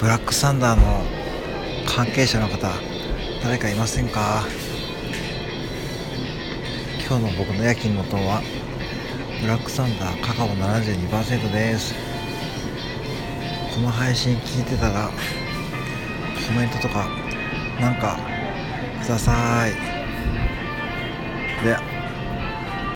ブラックサンダーの関係者の方誰かいませんか？今日の僕の夜勤の音はブラックサンダーカカオ72%です。この配信聞いてたらコメントとかなんかください。で